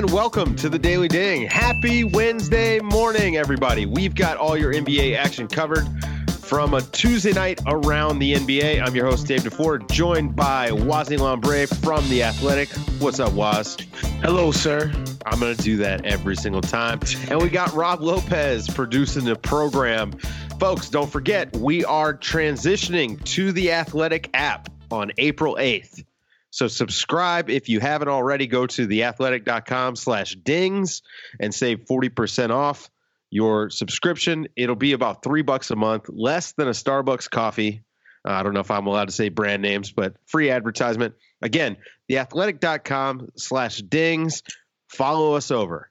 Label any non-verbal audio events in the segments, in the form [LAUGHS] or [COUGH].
and welcome to the Daily Ding. Happy Wednesday morning, everybody. We've got all your NBA action covered from a Tuesday night around the NBA. I'm your host, Dave DuFour, joined by Wosny Lambre from The Athletic. What's up, Waz? Hello, sir. I'm going to do that every single time. And we got Rob Lopez producing the program. Folks, don't forget, we are transitioning to the Athletic app on April 8th. So subscribe if you haven't already. Go to theathletic.com slash dings and save 40% off your subscription. It'll be about three bucks a month, less than a Starbucks coffee. Uh, I don't know if I'm allowed to say brand names, but free advertisement. Again, theathletic.com slash dings. Follow us over.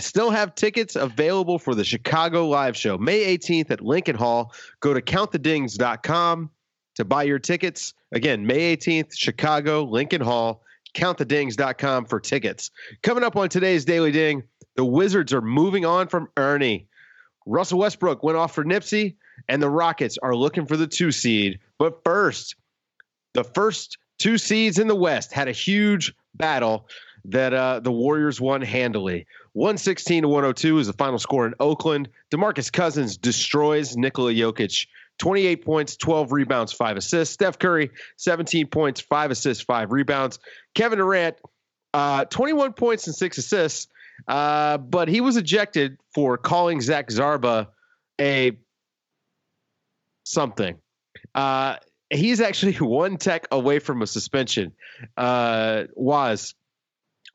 Still have tickets available for the Chicago live show, May 18th at Lincoln Hall. Go to countthedings.com to buy your tickets. Again, May 18th, Chicago, Lincoln Hall, countthedings.com for tickets. Coming up on today's Daily Ding, the Wizards are moving on from Ernie. Russell Westbrook went off for Nipsey, and the Rockets are looking for the two seed. But first, the first two seeds in the West had a huge battle that uh, the Warriors won handily. 116 to 102 is the final score in Oakland. DeMarcus Cousins destroys Nikola Jokic 28 points, 12 rebounds, five assists. Steph Curry, 17 points, five assists, five rebounds. Kevin Durant, uh, 21 points and six assists, uh, but he Waz ejected for calling Zach Zarba a something. Uh, he's actually [LAUGHS] one tech away from a suspension. Uh, was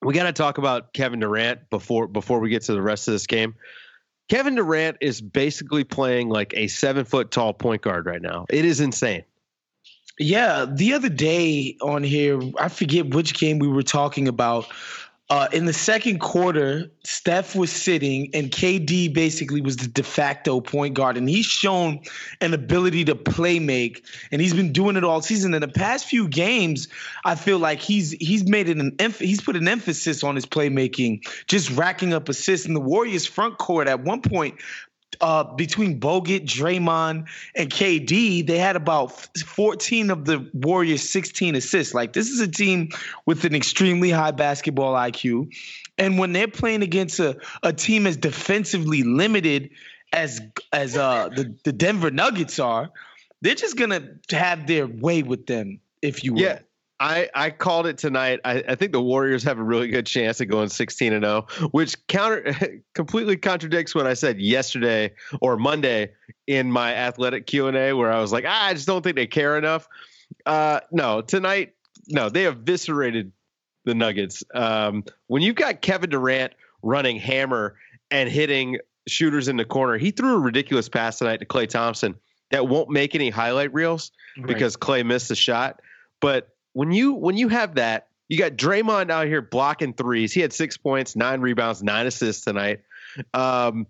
we got to talk about Kevin Durant before before we get to the rest of this game. Kevin Durant is basically playing like a seven foot tall point guard right now. It is insane. Yeah, the other day on here, I forget which game we were talking about, uh, in the second quarter, Steph was sitting, and KD basically was the de facto point guard, and he's shown an ability to play make, and he's been doing it all season. In the past few games, I feel like he's he's made it an emph- he's put an emphasis on his playmaking, just racking up assists. In the Warriors front court, at one point, uh, between Bogut, Draymond, and KD, they had about 14 of the Warriors' 16 assists. Like this is a team with an extremely high basketball IQ, and when they're playing against a, a team as defensively limited as as uh, the the Denver Nuggets are, they're just gonna have their way with them, if you will. Yeah. I, I called it tonight. I, I think the Warriors have a really good chance of going 16 and 0, which counter [LAUGHS] completely contradicts what I said yesterday or Monday in my athletic Q&A where I was like, ah, I just don't think they care enough. Uh, no, tonight, no, they eviscerated the Nuggets. Um, when you've got Kevin Durant running hammer and hitting shooters in the corner, he threw a ridiculous pass tonight to Klay Thompson that won't make any highlight reels right. because Clay missed the shot. But when you when you have that, you got Draymond out here blocking threes. He had six points, nine rebounds, nine assists tonight. Um,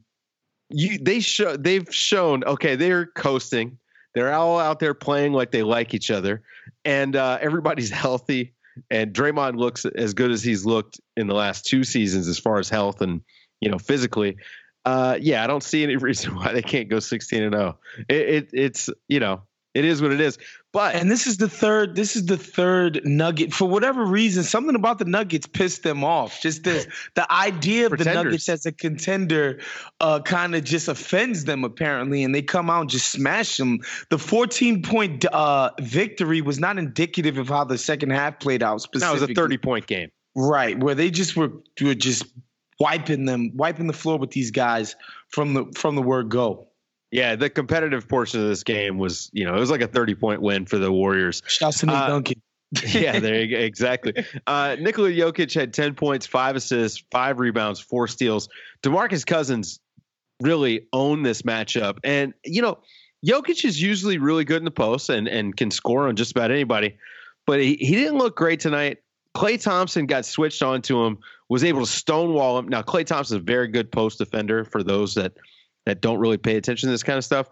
you they show they've shown okay they're coasting. They're all out there playing like they like each other, and uh, everybody's [LAUGHS] healthy. And Draymond looks as good as he's looked in the last two seasons as far as health and you know physically. Uh, yeah, I don't see any [LAUGHS] reason why they can't go 16 and 0. It, it, it's you know it is what it is. But and this is the third. This is the third nugget. For whatever reason, something about the Nuggets pissed them off. Just this, [LAUGHS] the idea of the Nuggets as a contender, uh, kind of just offends them apparently, and they come out and just smash them. The 14 point uh, victory was not indicative of how the second half played out. Specifically, no, it was a 30 point game. Right, where they just were were just wiping them, wiping the floor with these guys from the from the word go. Yeah, the competitive portion of this game was, you know, it was like a 30 point win for the Warriors. Shouts to Nick uh, Duncan. [LAUGHS] yeah, there you go. Exactly. [LAUGHS] Uh, Nikola Jokic had 10 points, five assists, five rebounds, four steals. DeMarcus Cousins really owned this matchup. And, you know, Jokic is usually really good in the post and, and can score on just about anybody, but he, he didn't look great tonight. Klay Thompson got switched onto him, was able to stonewall him. Now, Klay Thompson is a very good post defender for those that – that don't really pay attention to this kind of stuff.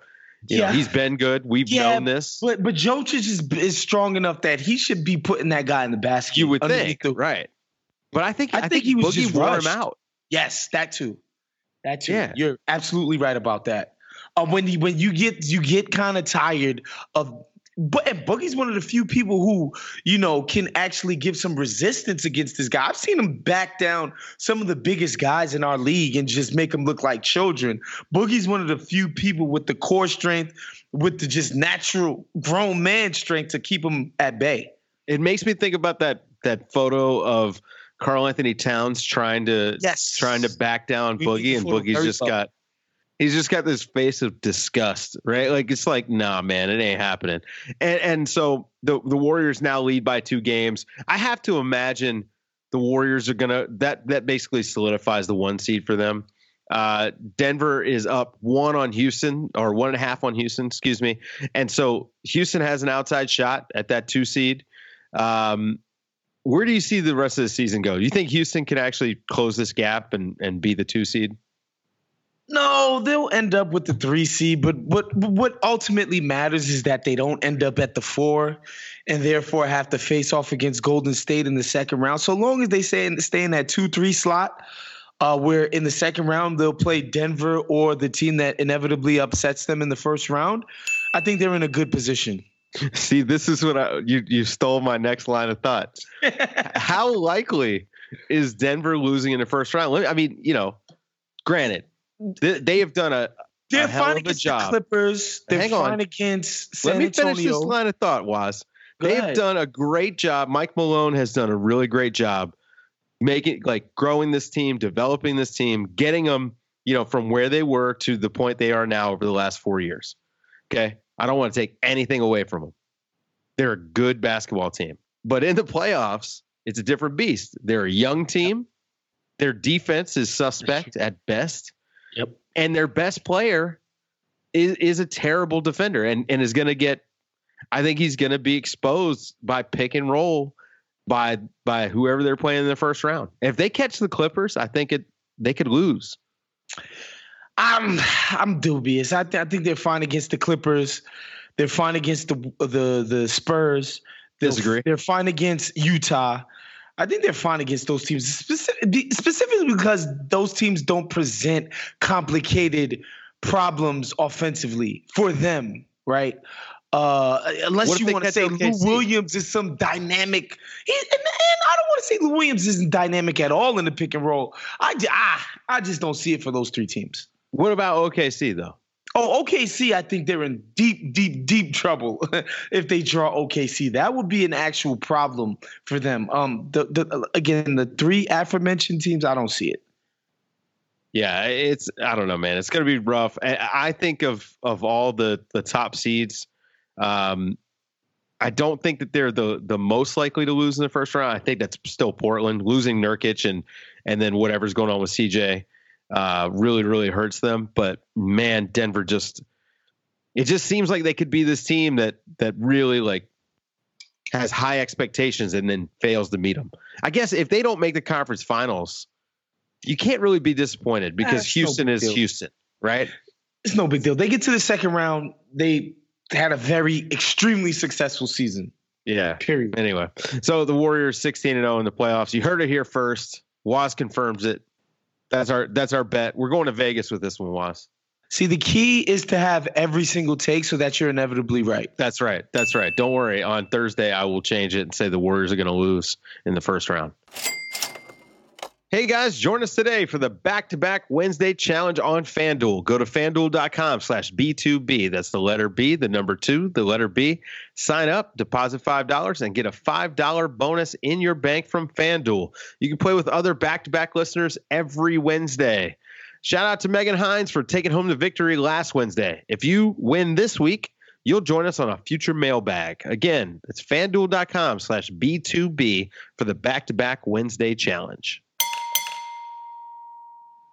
You yeah, know, he's been good. We've yeah, known this. But but Jokic is is strong enough that he should be putting that guy in the basket. You would think, the, right? But I think I, I think, think, he was Boogie just wore him out. Yes, that too. That too. Yeah. You're absolutely right about that. Uh, when you when you get you get kind of tired of but and Boogie's one of the few people who, you know, can actually give some resistance against this guy. I've seen him back down some of the biggest guys in our league and just make them look like children. Boogie's one of the few people with the core strength, with the just natural grown man strength to keep him at bay. It makes me think about that that photo of Karl Anthony Towns trying to yes. trying to back down Boogie, and Boogie's just got he's just got this face of disgust, right? Like it's like, nah, man, it ain't happening. And and so the the Warriors now lead by two games. I have to imagine the Warriors are gonna that that basically solidifies the one seed for them. Uh, Denver is up one on Houston or one and a half on Houston, excuse me. And so Houston has an outside shot at that two seed. Um, where do you see the rest of the season go? Do you think Houston can actually close this gap and, and be the two seed? No, they'll end up with the three seed, but what what ultimately matters is that they don't end up at the four, and therefore have to face off against Golden State in the second round. So long as they stay in, stay in that two three slot, uh, where in the second round they'll play Denver or the team that inevitably upsets them in the first round, I think they're in a good position. [LAUGHS] See, this is what I you you stole my next line of thought. [LAUGHS] How likely is Denver losing in the first round? I mean, you know, granted they, they have done a, they're a hell fine of a against job. the Clippers. They're Hang fine on. against San Let me finish this line of thought, Waz. Go They have ahead. done a great job. Mike Malone has done a really great job making like growing this team, developing this team, getting them, you know, from where they were to the point they are now over the last 4 years. Okay? I don't want to take anything away from them. They're a good basketball team. But in the playoffs, it's a different beast. They're a young team. Their defense is suspect at best. Yep. And their best player is is a terrible defender and and is going to get I think he's going to be exposed by pick and roll by by whoever they're playing in the first round. If they catch the Clippers, I think it they could lose. I'm I'm dubious. I, th- I think they're fine against the Clippers. They're fine against the the the Spurs. They're, Disagree. They're fine against Utah. I think they're fine against those teams, specific, specifically because those teams don't present complicated problems offensively for them, right? Uh, unless you want to say Lou Williams is some dynamic, he, and, and I don't want to say Lou Williams isn't dynamic at all in the pick and roll. I, ah, I just don't see it for those three teams. What about OKC though? Oh, OKC, I think they're in deep, deep, deep trouble [LAUGHS] if they draw OKC. That would be an actual problem for them. Um, the, the again, the three aforementioned teams, I don't see it. Yeah, it's I don't know, man. It's going to be rough. I, I think of of all the the top seeds, um, I don't think that they're the the most likely to lose in the first round. I think that's still Portland losing Nurkic and and then whatever's going on with CJ uh, really really hurts them. But man, Denver just it just seems like they could be this team that that really like has high expectations and then fails to meet them. I guess if they don't make the conference finals, you can't really be disappointed because That's Houston big is deal. Houston, right? It's no big deal. They get to the second round. They had a very extremely successful season. Yeah. Period. Anyway, so the Warriors 16 and 0 in the playoffs. You heard it here first. Waz confirms it. That's our that's our bet. We're going to Vegas with this one, Waz. See, the key is to have every single take so that you're inevitably right. That's right. That's right. Don't worry. On Thursday, I will change it and say the Warriors are going to lose in the first round. Hey guys, join us today for the back-to-back Wednesday challenge on FanDuel. Go to fanduel.com slash B2B. That's the letter B, the number two, the letter B. Sign up, deposit $5, and get a $5 bonus in your bank from FanDuel. You can play with other back-to-back listeners every Wednesday. Shout out to Megan Hines for taking home the victory last Wednesday. If you win this week, you'll join us on a future mailbag. Again, it's fanduel.com slash B2B for the back-to-back Wednesday challenge.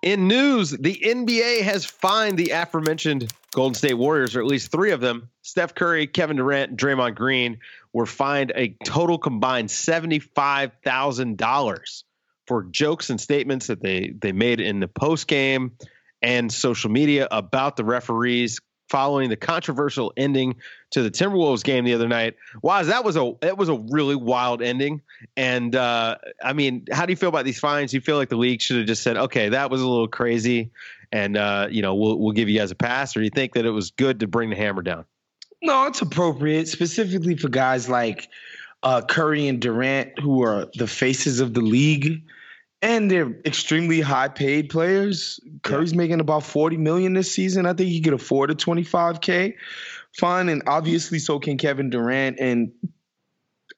In news, the NBA has fined the aforementioned Golden State Warriors, or at least three of them. Steph Curry, Kevin Durant, and Draymond Green were fined a total combined $75,000 for jokes and statements that they, they made in the post game and social media about the referees following the controversial ending to the Timberwolves game the other night. Wow, that was a it was a really wild ending. And uh, I mean, how do you feel about these fines? You feel like the league should have just said, "Okay, that was a little crazy," and uh, you know, we'll we'll give you guys a pass, or do you think that it was good to bring the hammer down? No, it's appropriate, specifically for guys like uh, Curry and Durant, who are the faces of the league, and they're extremely high paid players. Curry's yeah. making about 40 million this season. I think he could afford a 25K. Fine, and obviously so can Kevin Durant. And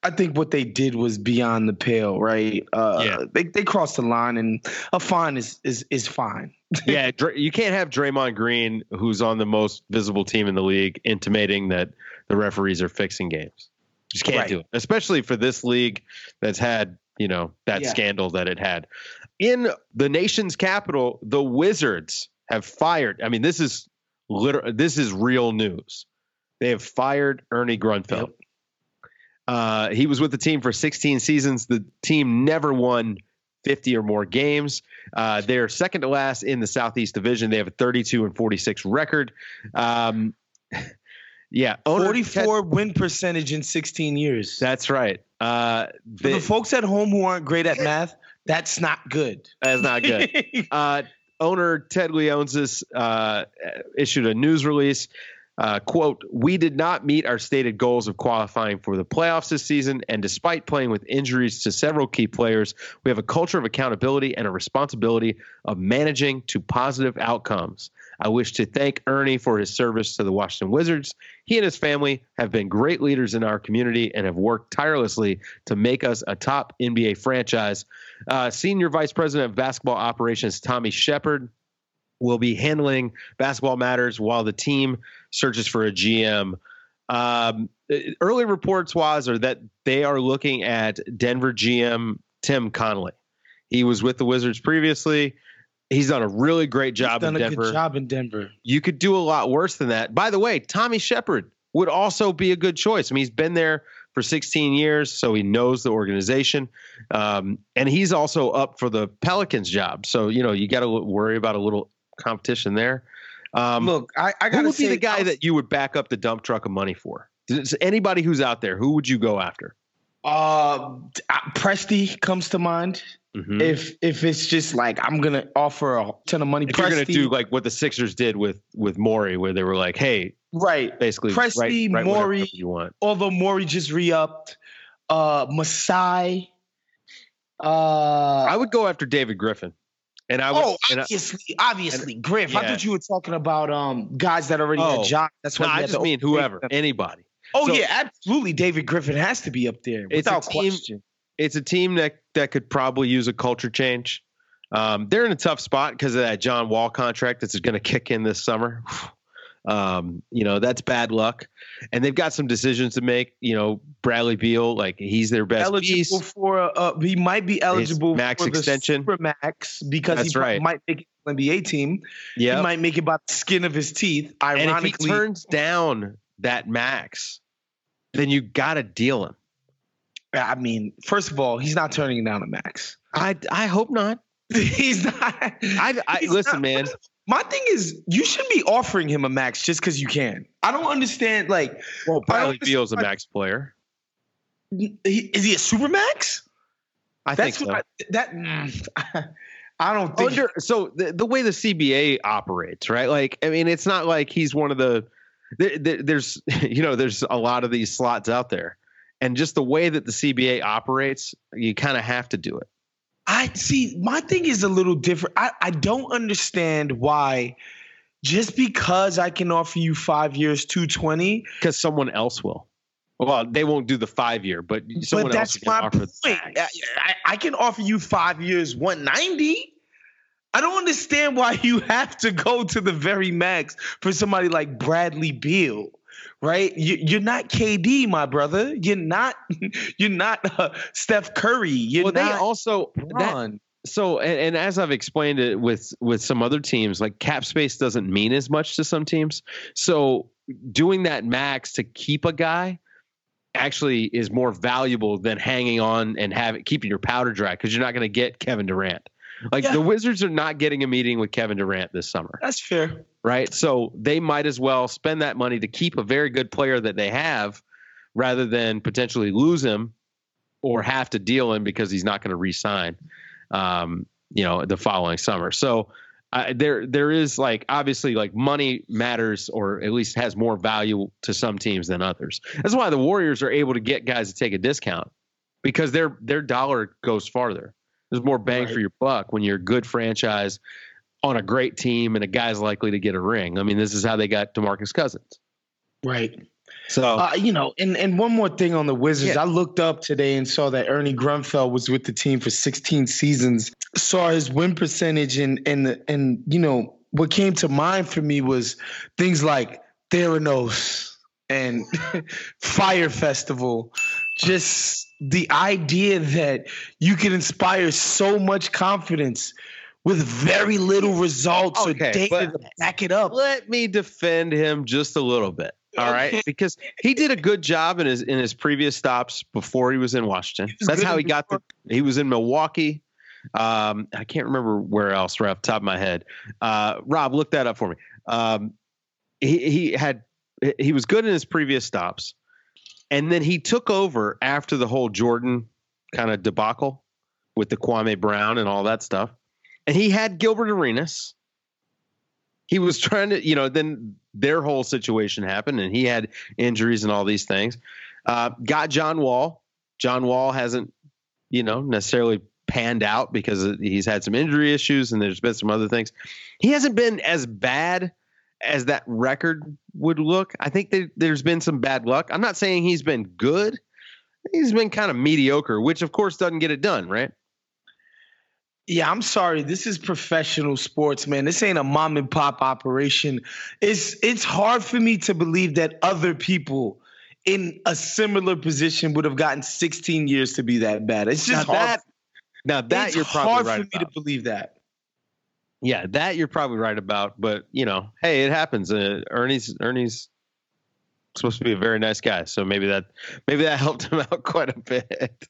I think what they did was beyond the pale, right? Uh, yeah. They they crossed the line, and a fine is is is fine. [LAUGHS] yeah, you can't have Draymond Green, who's on the most visible team in the league, intimating that the referees are fixing games. Just can't right. do it, especially for this league that's had you know that yeah. scandal that it had. In the nation's capital, the Wizards have fired. I mean, this is literal. This is real news. They have fired Ernie Grunfeld. Yep. Uh, he was with the team for 16 seasons. The team never won 50 or more games. Uh, they're second to last in the Southeast Division. They have a 32 and 46 record. Um, [LAUGHS] yeah, 44 Ted, win percentage in 16 years. That's right. Uh, they, For the folks at home who aren't great at math, that's not good. That's not good. [LAUGHS] uh, owner Ted Leonsis uh, issued a news release uh, quote, we did not meet our stated goals of qualifying for the playoffs this season, and despite playing with injuries to several key players, we have a culture of accountability and a responsibility of managing to positive outcomes. I wish to thank Ernie for his service to the Washington Wizards. He and his family have been great leaders in our community and have worked tirelessly to make us a top NBA franchise. Uh, Senior Vice President of Basketball Operations Tommy Sheppard, will be handling basketball matters while the team searches for a GM. Um, early reports was are that they are looking at Denver GM Tim Connelly. He was with the Wizards previously. He's done a really great job He's done in a Denver. Good job in Denver. You could do a lot worse than that. By the way, Tommy Sheppard would also be a good choice. I mean, he's been there for 16 years, so he knows the organization, um, and he's also up for the Pelicans job. So you know, you got to worry about a little competition there. Um, Look, I, I got to be the guy that you would back up the dump truck of money for? Does anybody who's out there, who would you go after? Uh, Presti comes to mind. Mm-hmm. If if it's just like I'm gonna offer a ton of money, if Presti, you're gonna do like what the Sixers did with with Morey, where they were like, "Hey, right, basically, Presti, right, Morey, you want." Although Morey just re-upped, uh, Masai. Uh, I would go after David Griffin. And I would, oh, obviously, I, obviously, and, Griff. Yeah. I thought you were talking about um guys that already oh, had jobs. That's what no, I just mean whoever, anybody. Oh so, yeah, absolutely. David Griffin has to be up there without team, question. It's a team that that could probably use a culture change. Um, they're in a tough spot because of that John Wall contract that's going to kick in this summer. [SIGHS] Um, you know, that's bad luck. And they've got some decisions to make. You know, Bradley Beal, like he's their best eligible piece. for uh, he might be eligible max for extension, the max because that's he right. might make it an NBA team. Yeah, he might make it by the skin of his teeth. Ironically, and if he turns down that max, then you got to deal him. I mean, first of all, he's not turning down a max. I I hope not. [LAUGHS] he's not. I, I listen, not, man. My thing is, you should be offering him a max just because you can. I don't understand. Like, well, Bradley Beal's a max player. Is he a super max? I That's think so. I, that [LAUGHS] I don't think. Under, so the, the way the CBA operates, right? Like, I mean, it's not like he's one of the. There, there, there's, [LAUGHS] you know, there's a lot of these slots out there, and just the way that the CBA operates, you kind of have to do it. I see. My thing is a little different. I, I don't understand why. Just because I can offer you five years, two twenty, because someone else will. Well, they won't do the five year, but someone but else can offer. Point. I, I can offer you five years, one ninety. I don't understand why [LAUGHS] you have to go to the very max for somebody like Bradley Beal right? You, are not KD, my brother. You're not. [LAUGHS] You're not uh, Steph Curry. You're well, not they also that, so and, and, as I've explained it with with some other teams, like cap space doesn't mean as much to some teams. So doing that max to keep a guy actually is more valuable than hanging on and having keeping your powder dry because you're not going to get Kevin Durant. Like yeah. the Wizards are not getting a meeting with Kevin Durant this summer. That's fair. Right? So they might as well spend that money to keep a very good player that they have rather than potentially lose him or have to deal him because he's not going to re-sign um, you know, the following summer. So uh, there there is like obviously like money matters or at least has more value to some teams than others. That's why the Warriors are able to get guys to take a discount because their their dollar goes farther. There's more bang right. for your buck when you're a good franchise on a great team and a guy's likely to get a ring. I mean, this is how they got DeMarcus Cousins. Right. So uh, you know, and and one more thing on the Wizards, yeah. I looked up today and saw that Ernie Grunfeld was with the team for 16 seasons. Saw his win percentage and and and you know what came to mind for me was things like Theranos and [LAUGHS] Fyre Festival. Just the idea that you can inspire so much confidence with very little results okay, or data to back it up. Let me defend him just a little bit. All right, [LAUGHS] because he did a good job in his in his previous stops before he was in Washington. Was That's how he got the. He was in Milwaukee. Um, I can't remember where else right off the top of my head. Uh, Rob, look that up for me. Um, he he had he was good in his previous stops, and then he took over after the whole Jordan kind of debacle with the Kwame Brown and all that stuff and he had Gilbert Arenas. He was trying to, you know, then their whole situation happened, and he had injuries and all these things. Uh, got John Wall. John Wall hasn't, you know, necessarily panned out because he's had some injury issues and there's been some other things. He hasn't been as bad as that record would look. I think that there's been some bad luck. I'm not saying he's been good. He's been kind of mediocre, which of course doesn't get it done, right? Yeah, I'm sorry. This is professional sports, man. This ain't a mom and pop operation. It's it's hard for me to believe that other people in a similar position would have gotten 16 years to be that bad. It's just now hard. That, now that it's you're probably hard right for me to believe that. Yeah, that you're probably right about. But you know, hey, it happens. Uh, Ernie's Ernie's supposed to be a very nice guy, so maybe that maybe that [LAUGHS] helped him out quite a bit.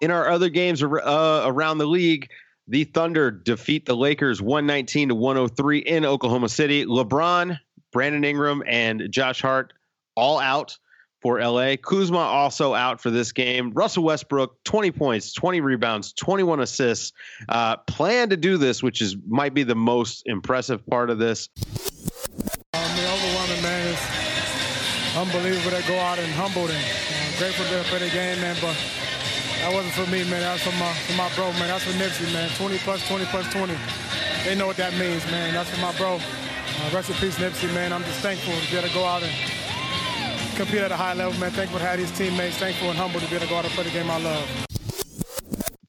In our other games uh, around the league, the Thunder defeat the Lakers 119 to 103 in Oklahoma City. LeBron, Brandon Ingram, and Josh Hart all out for LA. Kuzma also out for this game. Russell Westbrook, 20 points, 20 rebounds, 21 assists. Uh, plan to do this, which is might be the most impressive part of this. Um, the overwhelming man is unbelievable. They go out and humble them. Uh, grateful to the game, man, but that wasn't for me, man. That's for my for my bro, man. That's for Nipsey, man. 20 plus 20 plus 20. They know what that means, man. That's for my bro. Uh, rest in peace, Nipsey, man. I'm just thankful to be able to go out and compete at a high level, man. Thankful to have these teammates. Thankful and humble to be able to go out and play the game I love.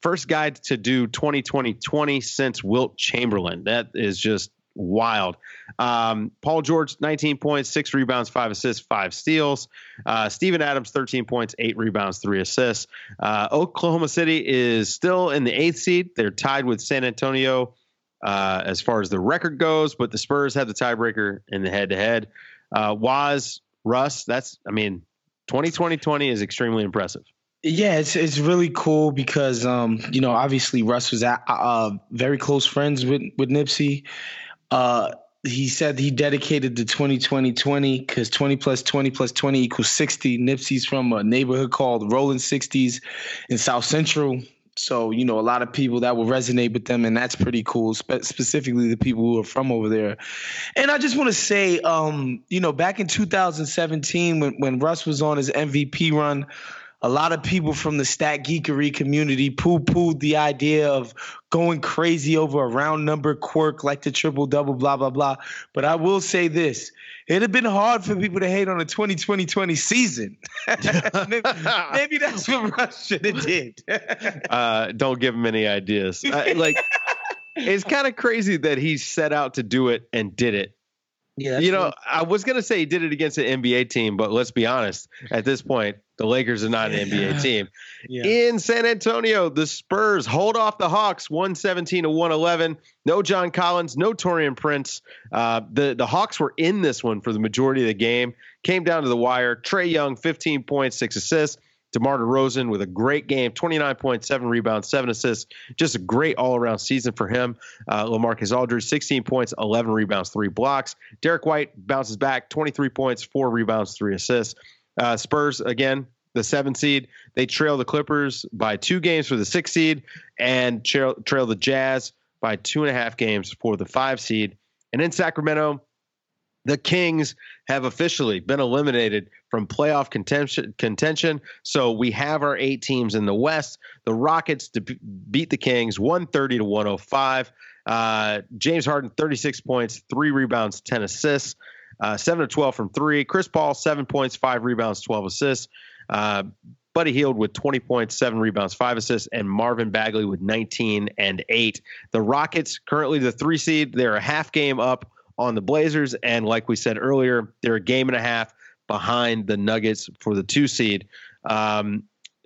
First guy to do 2020-20 since Wilt Chamberlain. That is just wild. Um, Paul George, 19 points, six rebounds, five assists, five steals. Uh, Steven Adams, 13 points, eight rebounds, three assists. Uh, Oklahoma City is still in the eighth seed. They're tied with San Antonio uh, as far as the record goes, but the Spurs have the tiebreaker in the head to head. Waz, Russ, that's, I mean, 2020 20 is extremely impressive. Yeah, it's it's really cool because um, you know obviously Russ was at, uh, very close friends with with Nipsey, uh, he said he dedicated the 2020 20 because 20 plus 20 plus 20 equals 60. Nipsey's from a neighborhood called Rolling 60s in South Central. So, you know, a lot of people that will resonate with them, and that's pretty cool, spe- specifically the people who are from over there. And I just want to say, um, you know, back in 2017, when, when Russ was on his MVP run, a lot of people from the stat geekery community poo pooed the idea of going crazy over a round number quirk like the triple double, blah, blah, blah. But I will say this it'd have been hard for people to hate on a 2020 20 season. [LAUGHS] maybe, maybe, that's what Russ should have did. [LAUGHS] uh, don't give him any ideas. Like, it's kind of crazy that he set out to do it and did it yeah, you know, I was gonna say he did it against an NBA team, but let's be honest. At this point, the Lakers are not an NBA team. [LAUGHS] Yeah. In San Antonio, the Spurs hold off the Hawks 117 to 111. No John Collins, no Taurean Prince. Uh, the the Hawks were in this one for the majority of the game. Came down to the wire. Trae Young, 15 points, six assists. DeMar DeRozan with a great game, 29 points, seven rebounds, seven assists. Just a great all around season for him. Uh, Lamarcus Aldridge, 16 points, 11 rebounds, three blocks. Derrick White bounces back, 23 points, four rebounds, three assists. Uh, Spurs, again, the seven seed. They trail the Clippers by two games for the six seed and trail, trail the Jazz by two and a half games for the five seed. And in Sacramento, the Kings have officially been eliminated from playoff contention. contention. So we have our eight teams in the West. The Rockets to beat the Kings 130 to 105. Uh, James Harden, 36 points, three rebounds, 10 assists, uh, 7 to 12 from three. Chris Paul, seven points, five rebounds, 12 assists. Uh, Buddy Hield with 20 points, seven rebounds, five assists, and Marvin Bagley with 19 and eight. The Rockets, currently the three seed, they're a half game up on the Blazers. And like we said earlier, they're a game and a half behind the Nuggets for the two seed. Um,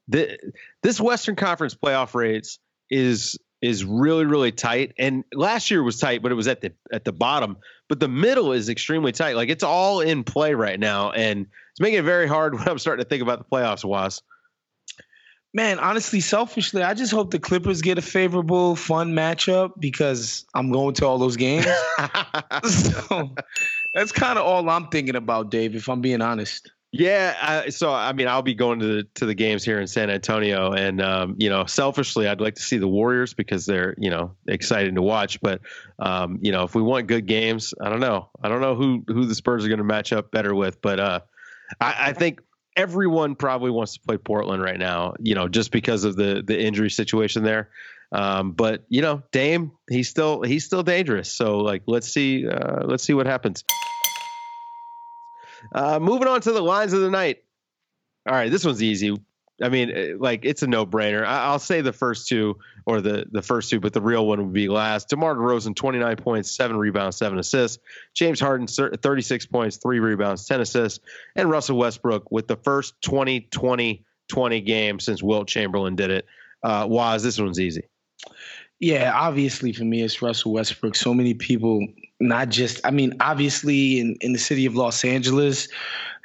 the, this Western Conference playoff race is is really really tight. And last year was tight but it was at the at the bottom. But the middle is extremely tight. Like it's all in play right now. And it's making it very hard [LAUGHS] when i'm starting to think about the playoffs was Man, honestly, selfishly, I just hope the Clippers get a favorable, fun matchup because I'm going to all those games. [LAUGHS] [LAUGHS] so that's kind of all I'm thinking about, Dave. If I'm being honest. Yeah, I, so I mean, I'll be going to the to the games here in San Antonio, and um, you know, selfishly, I'd like to see the Warriors because they're you know exciting to watch. But um, you know, if we want good games, I don't know, I don't know who who the Spurs are going to match up better with, but uh, I, I think everyone probably wants to play Portland right now, you know, just because of the the injury situation there. Um, but you know, Dame, he's still he's still dangerous. So like, let's see uh, let's see what happens. Uh, moving on to the lines of the night. All right, this one's easy. I mean, eh, like it's a no-brainer. I, will say the first two or the the first two, but the real one would be last. DeMar DeRozan, 29 points, seven rebounds, seven assists. James Harden, 36 points, three rebounds, 10 assists, and Russell Westbrook with the first 20-20-20 game since Wilt Chamberlain did it. Uh, Waz this one's easy? Yeah, obviously for me it's Russell Westbrook. So many people, not just I mean, obviously in in the city of Los Angeles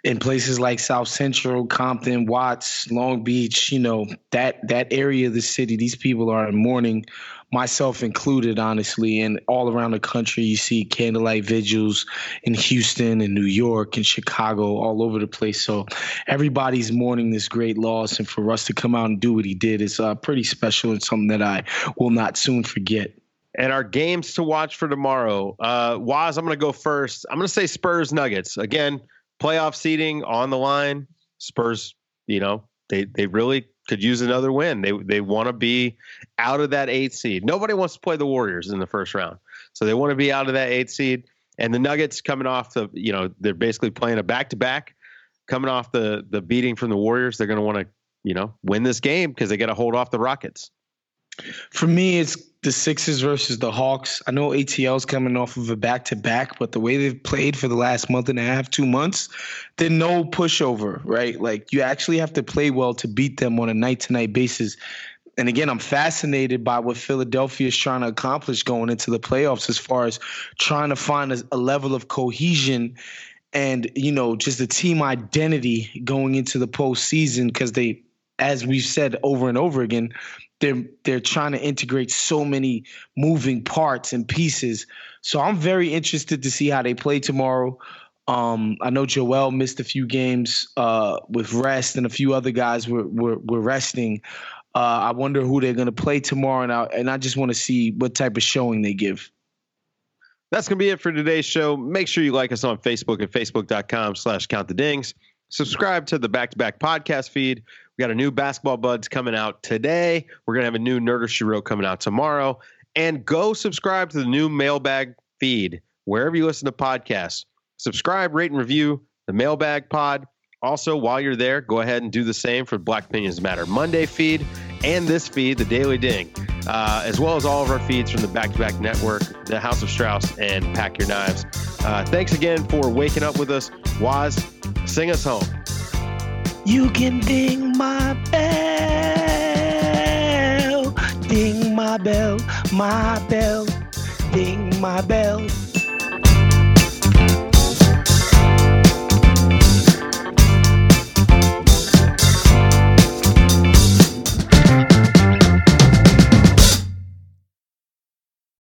in places like South Central, Compton, Watts, Long Beach, you know, that that area of the city, these people are in mourning, myself included, honestly. And all around the country, you see candlelight vigils in Houston and New York and Chicago, all over the place. So everybody's mourning this great loss. And for Russ to come out and do what he did is uh, pretty special and something that I will not soon forget. And our games to watch for tomorrow. Uh, Waz, I'm going to go first. I'm going to say Spurs Nuggets. Again, playoff seeding on the line. Spurs, you know, they they really could use another win. They they want to be out of that eighth seed. Nobody wants to play the Warriors in the first round, so they want to be out of that eighth seed. And the Nuggets coming off the, you know, they're basically playing a back to back, coming off the the beating from the Warriors. They're going to want to, you know, win this game because they got to hold off the Rockets. For me, it's the Sixers versus the Hawks. I know ATL's coming off of a back to back, but the way they've played for the last month and a half, two months, they're no pushover, right? Like you actually have to play well to beat them on a night to night basis. And again, I'm fascinated by what Philadelphia is trying to accomplish going into the playoffs as far as trying to find a, a level of cohesion and, you know, just a team identity going into the postseason because they, as we've said over and over again, they're they're trying to integrate so many moving parts and pieces. So I'm very interested to see how they play tomorrow. Um, I know Joel missed a few games uh, with rest, and a few other guys were were, were resting. Uh, I wonder who they're going to play tomorrow, and I, and I just want to see what type of showing they give. That's going to be it for today's show. Make sure you like us on Facebook at facebook.com slash count the dings. Subscribe to the Back to Back podcast feed. We got a new Basketball Buds coming out today. We're going to have a new Nerder She Wrote coming out tomorrow. And go subscribe to the new Mailbag feed wherever you listen to podcasts. Subscribe, rate, and review the Mailbag Pod. Also, while you're there, go ahead and do the same for Black Opinions Matter Monday feed and this feed, the Daily Ding, uh, as well as all of our feeds from the Back to Back Network, the House of Strauss, and Pack Your Knives. Uh, thanks again for waking up with us. Waz, sing us home. You can ding my bell, ding my bell, my bell, ding my bell.